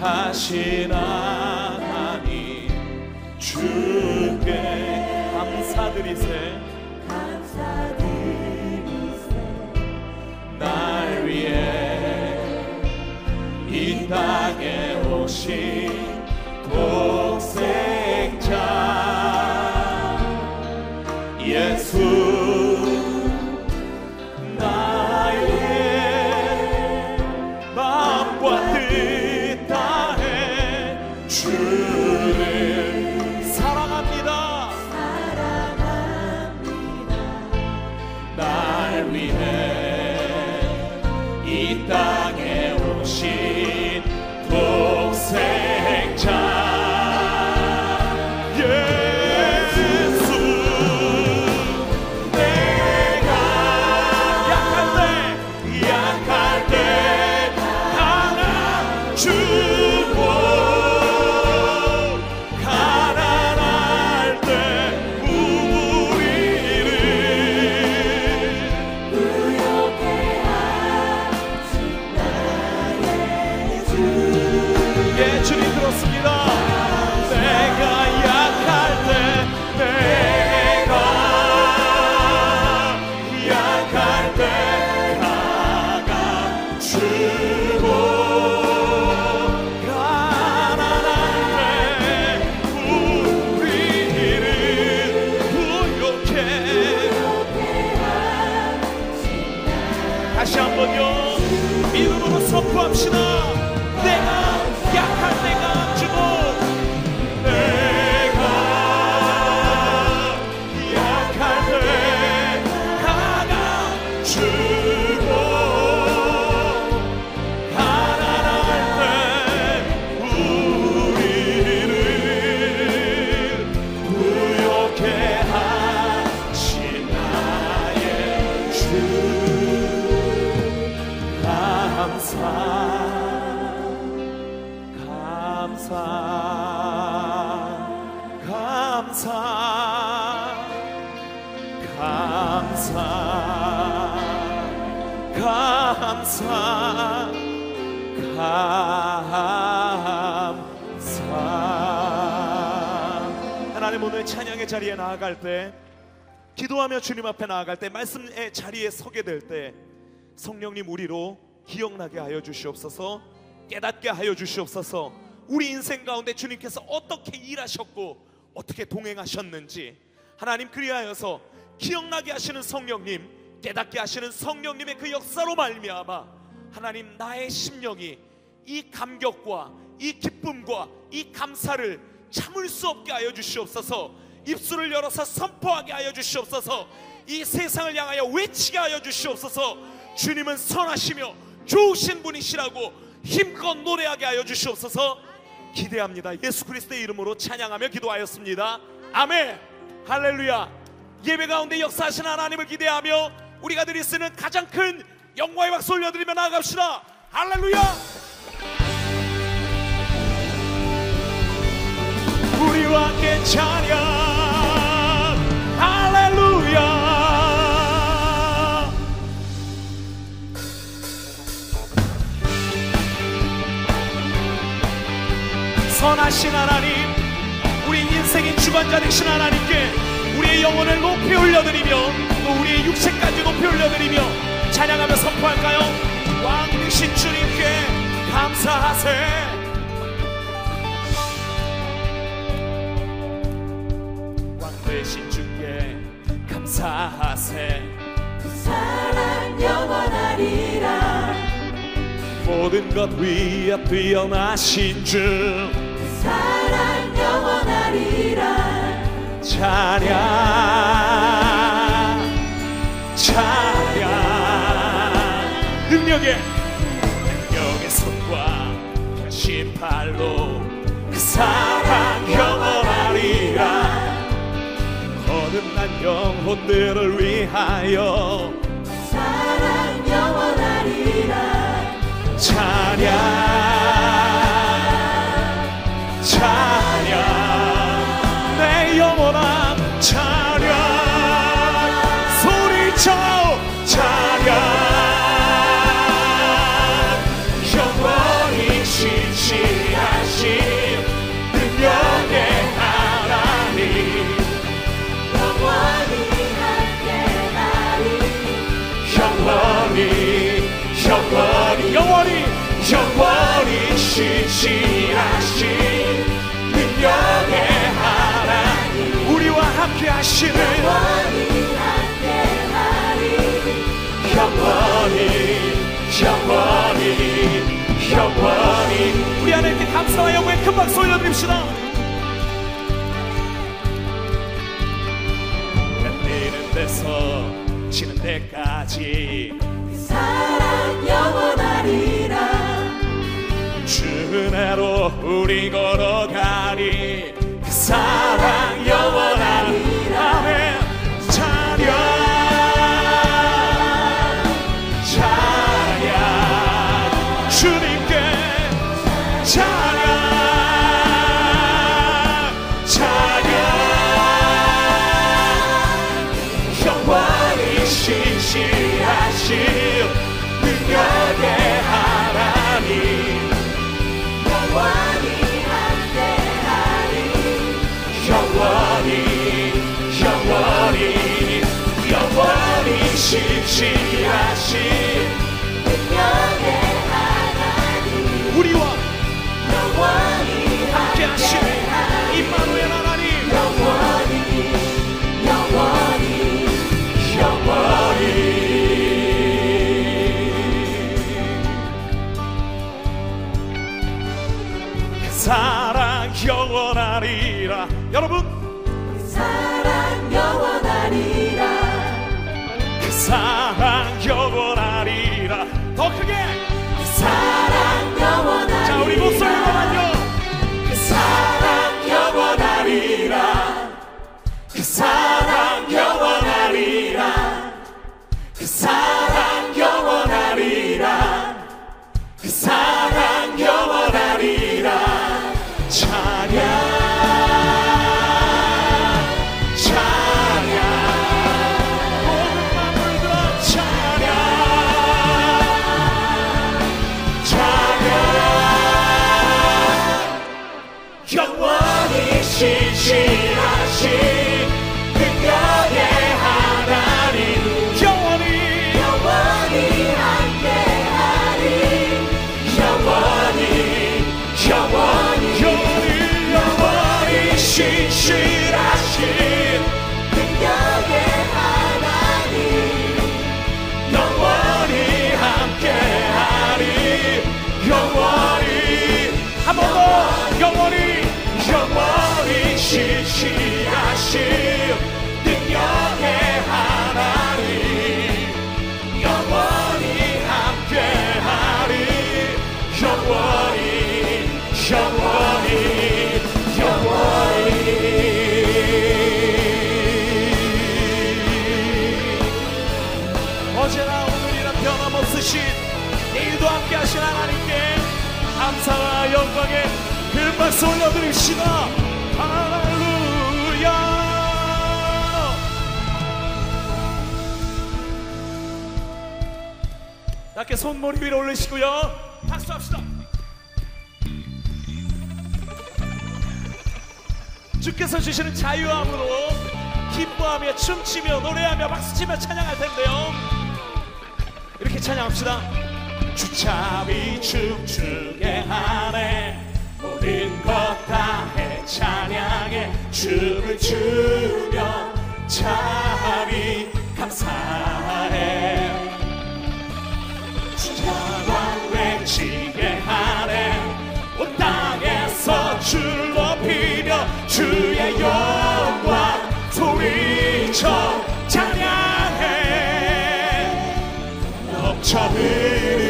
하신 하나님 주께 감사드리세 다시 한번요. 믿음으로 선포합시다. 내가 하나님 오늘 찬양의 자리에 나아갈 때 기도하며 주님 앞에 나아갈 때 말씀의 자리에 서게 될 때 성령님 우리로 기억나게 하여 주시옵소서 깨닫게 하여 주시옵소서 우리 인생 가운데 주님께서 어떻게 일하셨고 어떻게 동행하셨는지 하나님 그리하여서 기억나게 하시는 성령님 깨닫게 하시는 성령님의 그 역사로 말미암아 하나님 나의 심령이 이 감격과 이 기쁨과 이 감사를 참을 수 없게 하여 주시옵소서. 입술을 열어서 선포하게 하여 주시옵소서. 이 세상을 향하여 외치게 하여 주시옵소서. 주님은 선하시며 좋으신 분이시라고 힘껏 노래하게 하여 주시옵소서. 기대합니다. 예수 그리스도의 이름으로 찬양하며 기도하였습니다. 아멘. 할렐루야. 예배 가운데 역사하신 하나님을 기대하며 우리가 드릴 수 있는 가장 큰 영광의 박수 올려드리며 나아갑시다. 할렐루야 함께 찬양. 할렐루야. 선하신 하나님 우리 인생의 주관자 되신 하나님께 우리의 영혼을 높이 올려드리며 또 우리의 육체까지 높이 올려드리며 찬양하며 선포할까요? 왕 되신 주님께 감사하세 사하세. 사랑 영원하리라 모든 것 위에 뛰어나신 주. 사랑 영원하리라 찬양 찬양 능력의 능력의 손과 펴신 팔로 그 사랑 영혼들을 위하여. 사랑 영원하리라. 찬양 신실하신 능력의 하나님. 우리와 함께 하시는 영원히 영원히 영원히 영원히. 우리 하나님께 감사와 영광의 큰 박수 올려드립시다. 흔드는 데서 지는 데까지. 그 사랑 영원하리. 은혜로 우리 걸어가니 신실하신 능력의 하나님. 우리와 영원히 함께 하신 임마누엘 하나님. 영원히 영원히 영원히. 그사 그 영광의 큰 박수 올려드립시다. 할렐루야. 낮게 손머리 위로 올리시고요. 박수합시다. 주께서 주시는 자유함으로 기뻐하며 춤추며 노래하며 박수치며 찬양할 텐데요. 이렇게 찬양합시다 주참이 춤추게 하네. 모든 것 다 해 찬양해 춤을 추며 참이 감사해. 주자와 외치게 하네. 온 땅에서 줄 높이며 주의 영광 소리쳐 찬양해. 넘쳐 흐르는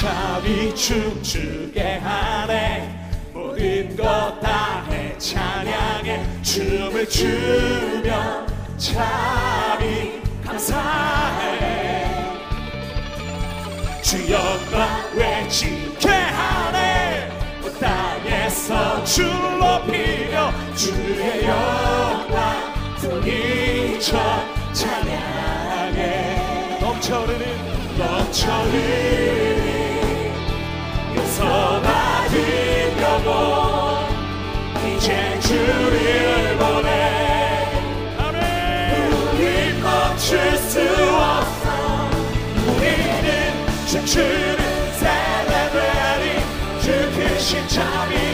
이 춤추게 하네. 모든 것 다해 찬양해 춤을 추며 참이 감사해. 주 영광 외치게 하네. 그 땅에서 주 높이며 주의 영광 소리쳐 찬양해. 넘쳐흐르는 넘쳐흐르는 용서받은 영혼 이제 주를 보내. 우리 멈출 수 없어. 우리는 춤추는 세레베리. 주 크신 자비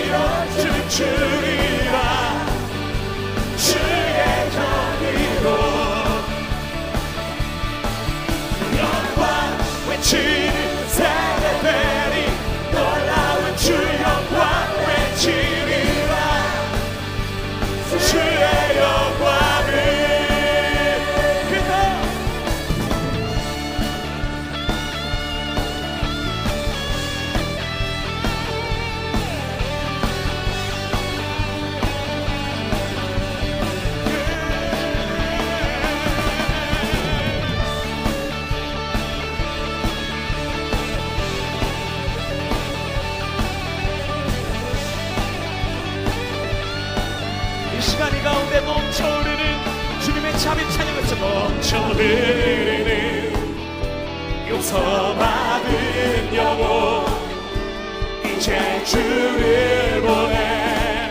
주를 보내.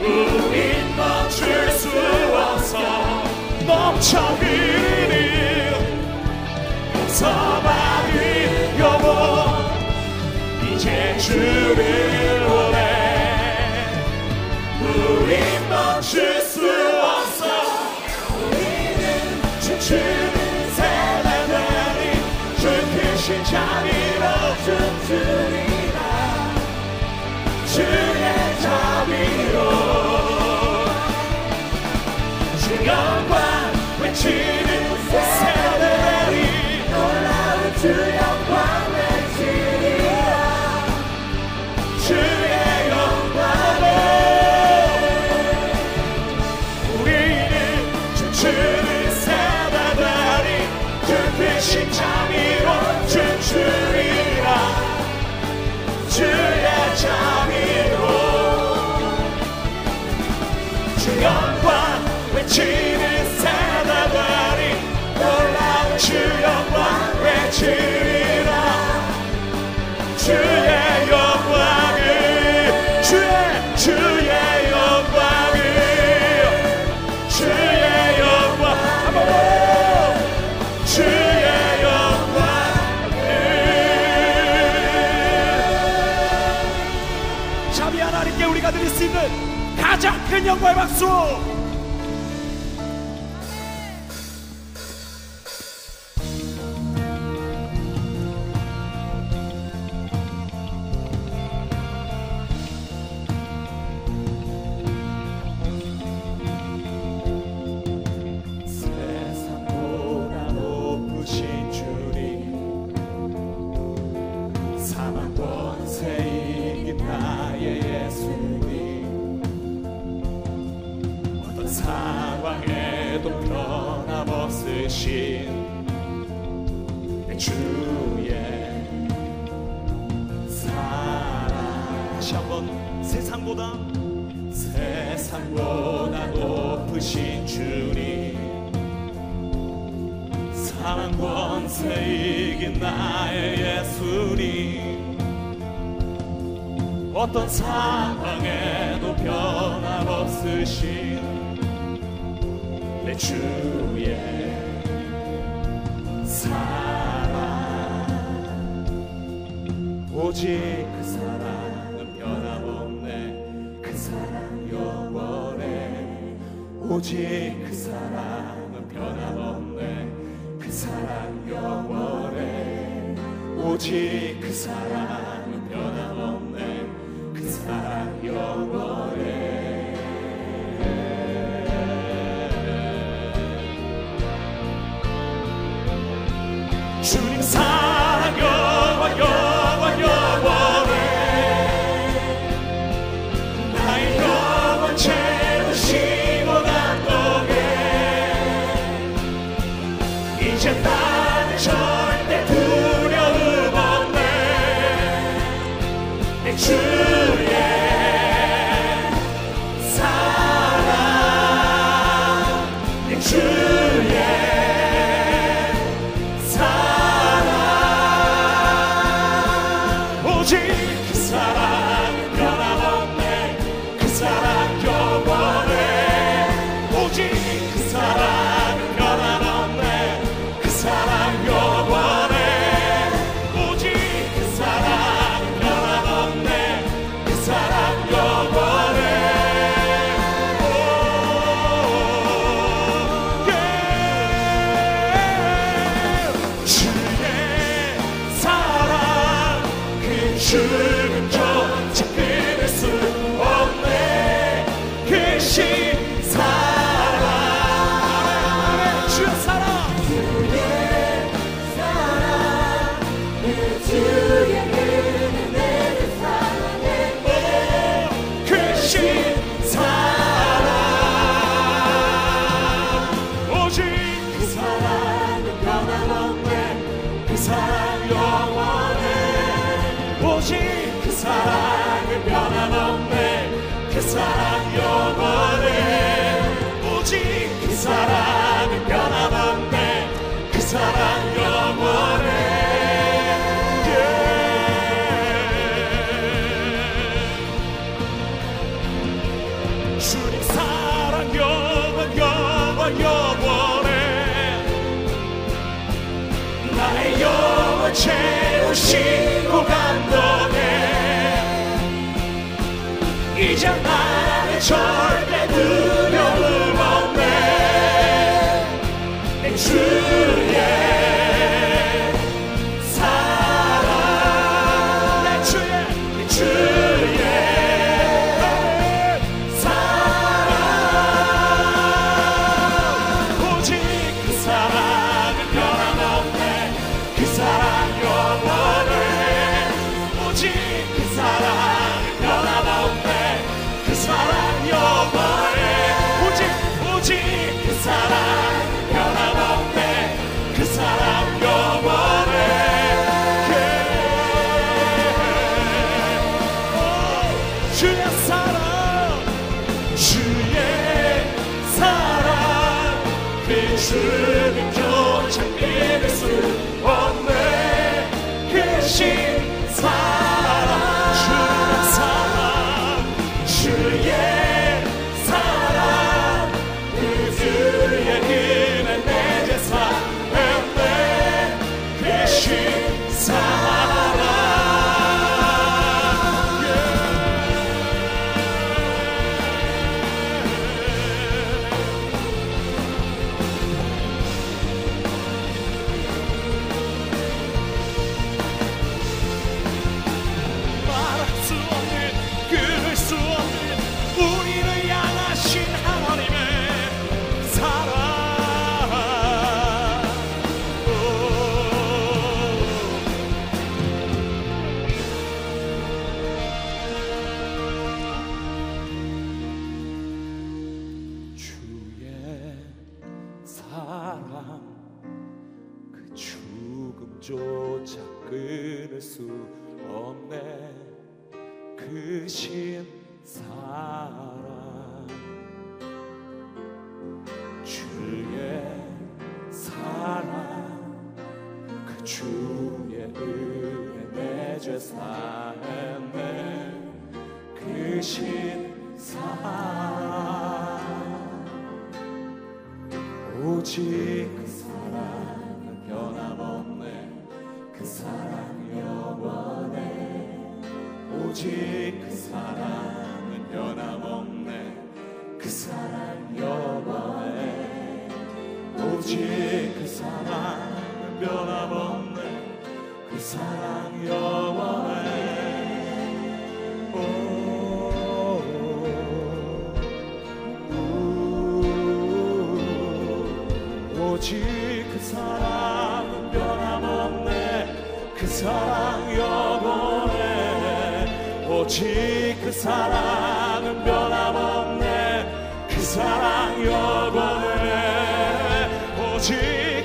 우린 멈출 수 없어. 넘쳐 흐르는 용서받은 영혼 이제 주를 보내. 우린 멈출 수 없어. 우리는 춤추는 세대들이 주 크신 자비로 춤추리라 주 가장 큰 영광의 박수 어떤 상황에도 변함없으신 내 주의 사랑. 오직 그 사랑은 변함없네. 그 사랑 영원해. 오직 그 사랑은 변함없네. 그 사랑 영원해. 오직 그 사랑 주님 사랑 여와 여와 여와래 나의 영원 채우시고 남도게 이제 나는 절대 두려움 없네. 내 주. 是个。 도우시고 감독해 이제 나의 절대 오직 그 사랑은 변함없네. 그 사랑 영원해. 오직 그 사랑은 변함없네. 그 사랑 영원해. 오직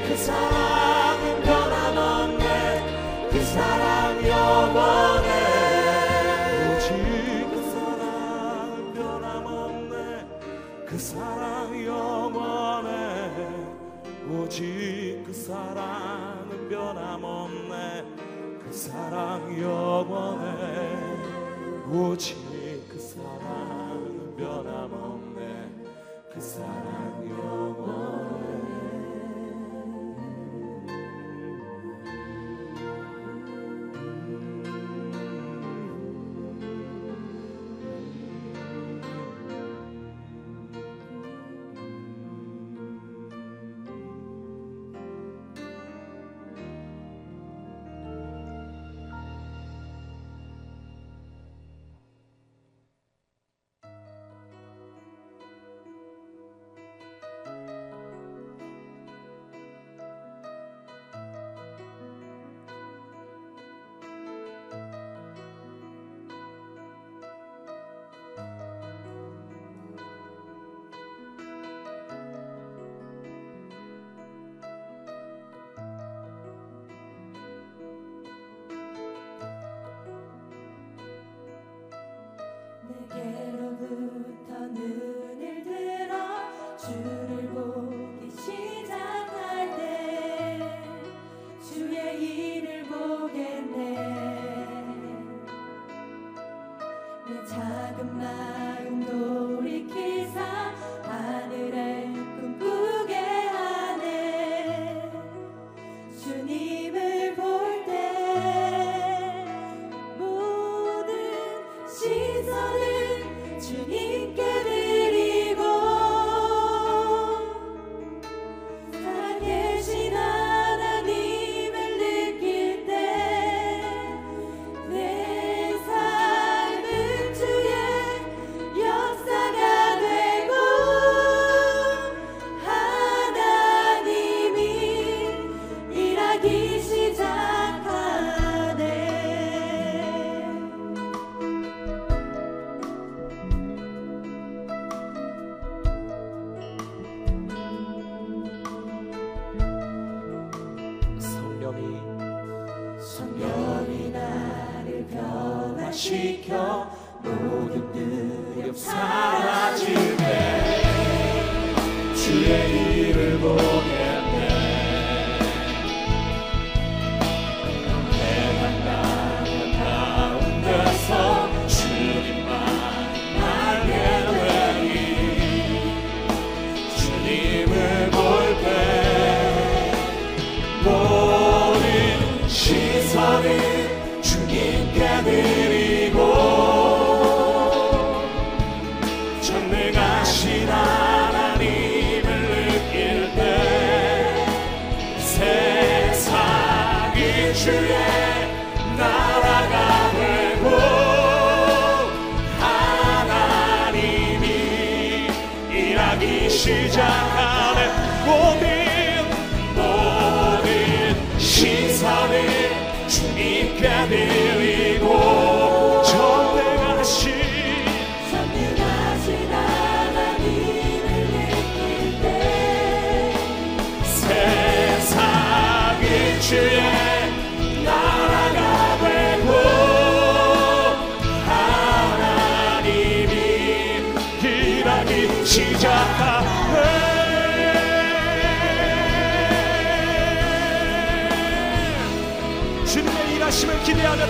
그 사랑은 변함없네. 그 사랑 영원해. 오직 그 사랑은 변함없네. 그 사랑 영원해. 오직 그 사랑은 변함없네. 사랑 영원해 오직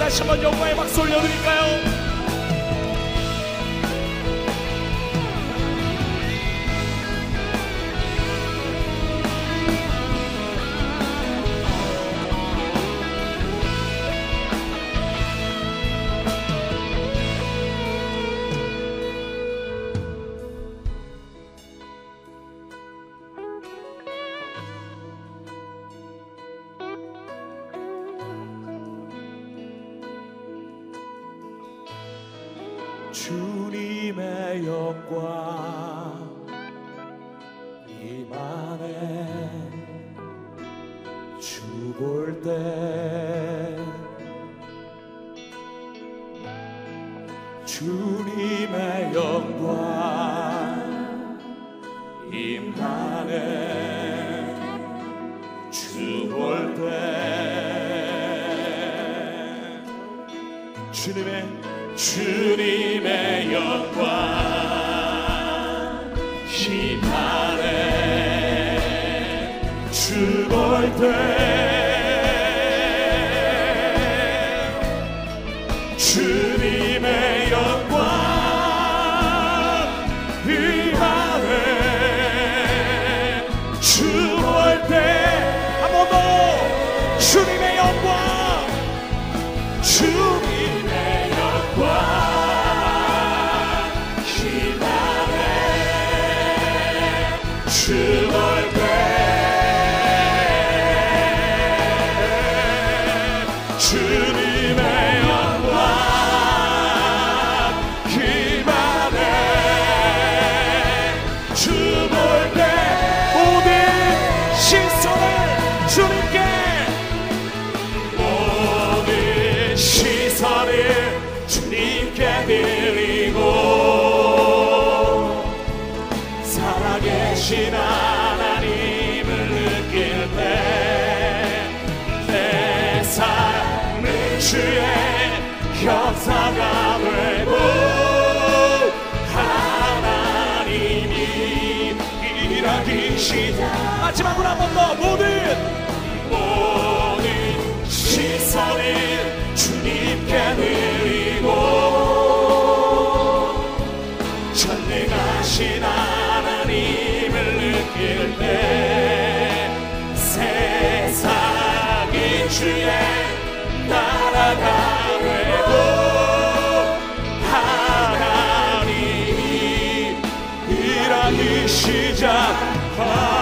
다시 한번 영광의 박수 올려드릴까요? 주님의 영광 이만해 죽을 때 주의 역사가 되고 하나님이 일하기시다 마지막으로 한 번 더 모든 리